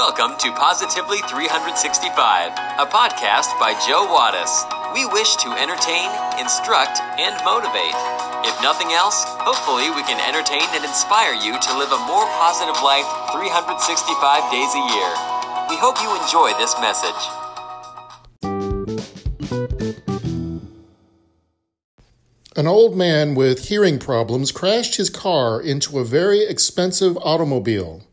Welcome to Positively 365, a podcast by Joe Wattis. We wish to entertain, instruct, and motivate. If nothing else, hopefully we can entertain and inspire you to live a more positive life 365 days a year. We hope you enjoy this message. An old man with hearing problems crashed his car into a very expensive automobile.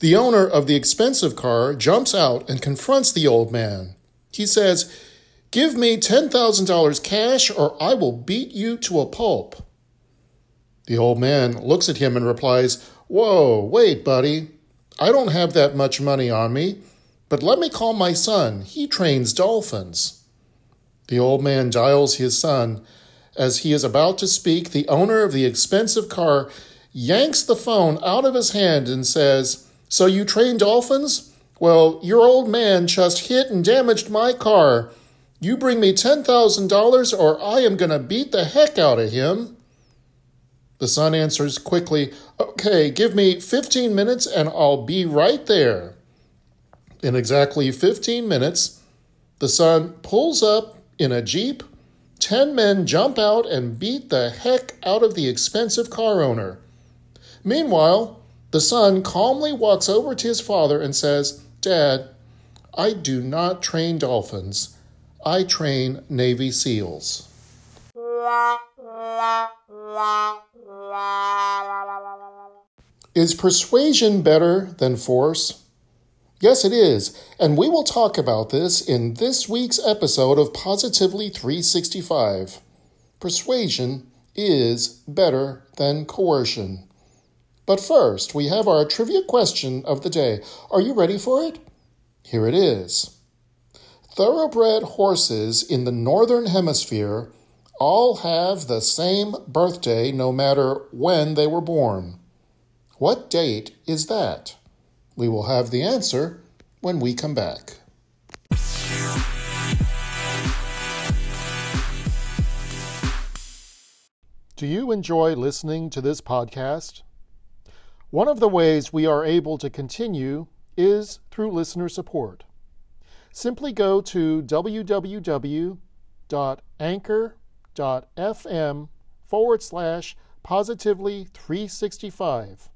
The owner of the expensive car jumps out and confronts the old man. He says, Give me $10,000 cash or I will beat you to a pulp. The old man looks at him and replies, Whoa, wait, buddy. I don't have that much money on me, but let me call my son. He trains dolphins. The old man dials his son. As he is about to speak, the owner of the expensive car yanks the phone out of his hand and says, so you train dolphins? Well, your old man just hit and damaged my car. You bring me $10,000 or I am going to beat the heck out of him. The son answers quickly, Okay, give me 15 minutes and I'll be right there. In exactly 15 minutes, the son pulls up in a Jeep. Ten men jump out and beat the heck out of the expensive car owner. Meanwhile, the son calmly walks over to his father and says, Dad, I do not train dolphins. I train Navy SEALs. Is persuasion better than force? Yes, it is, and we will talk about this in this week's episode of Positively 365. Persuasion is better than coercion. But first, we have our trivia question of the day. Are you ready for it? Here it is. Thoroughbred horses in the Northern Hemisphere all have the same birthday no matter when they were born. What date is that? We will have the answer when we come back. Do you enjoy listening to this podcast? One of the ways we are able to continue is through listener support. Simply go to www.anchor.fm forward slash positively 365.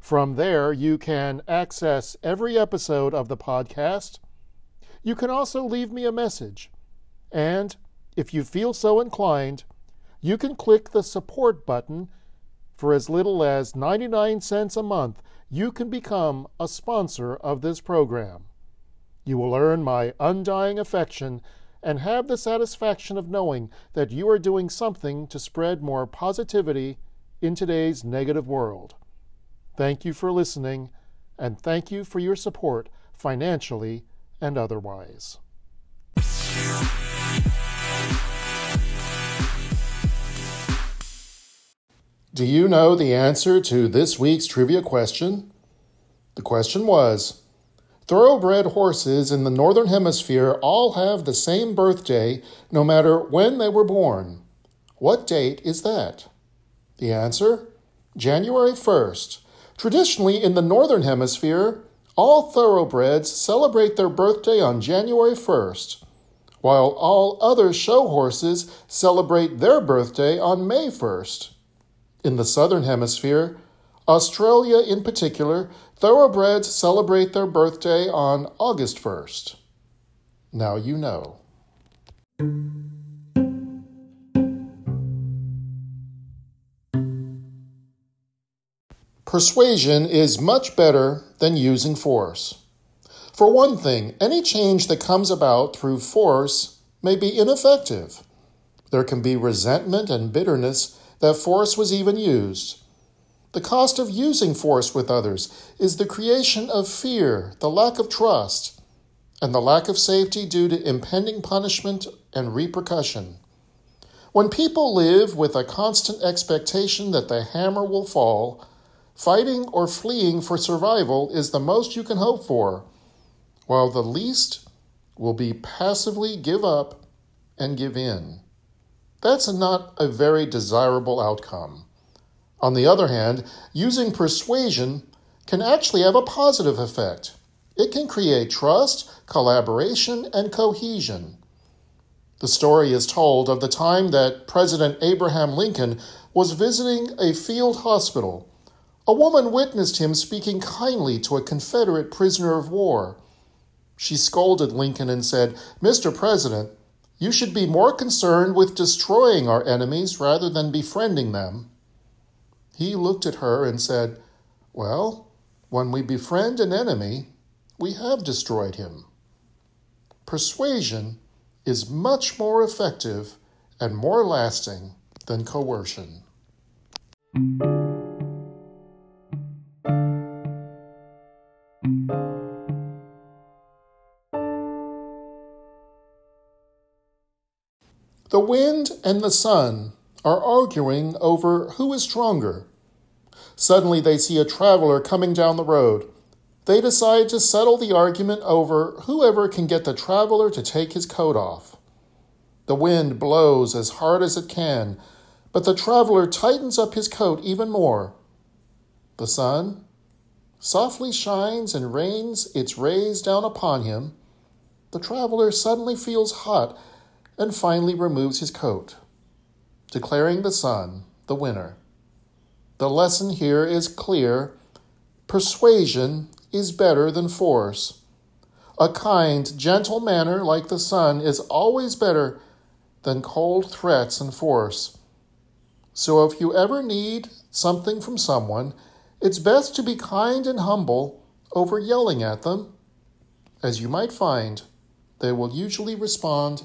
From there, you can access every episode of the podcast. You can also leave me a message. And if you feel so inclined, you can click the support button for as little as 99 cents a month, you can become a sponsor of this program. You will earn my undying affection and have the satisfaction of knowing that you are doing something to spread more positivity in today's negative world. Thank you for listening, and thank you for your support financially and otherwise. Do you know the answer to this week's trivia question? The question was Thoroughbred horses in the Northern Hemisphere all have the same birthday no matter when they were born. What date is that? The answer? January 1st. Traditionally, in the Northern Hemisphere, all thoroughbreds celebrate their birthday on January 1st, while all other show horses celebrate their birthday on May 1st. In the Southern Hemisphere, Australia in particular, thoroughbreds celebrate their birthday on August 1st. Now you know. Persuasion is much better than using force. For one thing, any change that comes about through force may be ineffective. There can be resentment and bitterness that force was even used. The cost of using force with others is the creation of fear, the lack of trust, and the lack of safety due to impending punishment and repercussion. When people live with a constant expectation that the hammer will fall, fighting or fleeing for survival is the most you can hope for, while the least will be passively give up and give in. That's not a very desirable outcome. On the other hand, using persuasion can actually have a positive effect. It can create trust, collaboration, and cohesion. The story is told of the time that President Abraham Lincoln was visiting a field hospital. A woman witnessed him speaking kindly to a Confederate prisoner of war. She scolded Lincoln and said, Mr. President, you should be more concerned with destroying our enemies rather than befriending them. He looked at her and said, Well, when we befriend an enemy, we have destroyed him. Persuasion is much more effective and more lasting than coercion. The wind and the sun are arguing over who is stronger. Suddenly, they see a traveler coming down the road. They decide to settle the argument over whoever can get the traveler to take his coat off. The wind blows as hard as it can, but the traveler tightens up his coat even more. The sun softly shines and rains its rays down upon him. The traveler suddenly feels hot and finally removes his coat, declaring the sun the winner. The lesson here is clear persuasion is better than force. A kind, gentle manner like the sun is always better than cold threats and force. So if you ever need something from someone, it's best to be kind and humble over yelling at them. As you might find, they will usually respond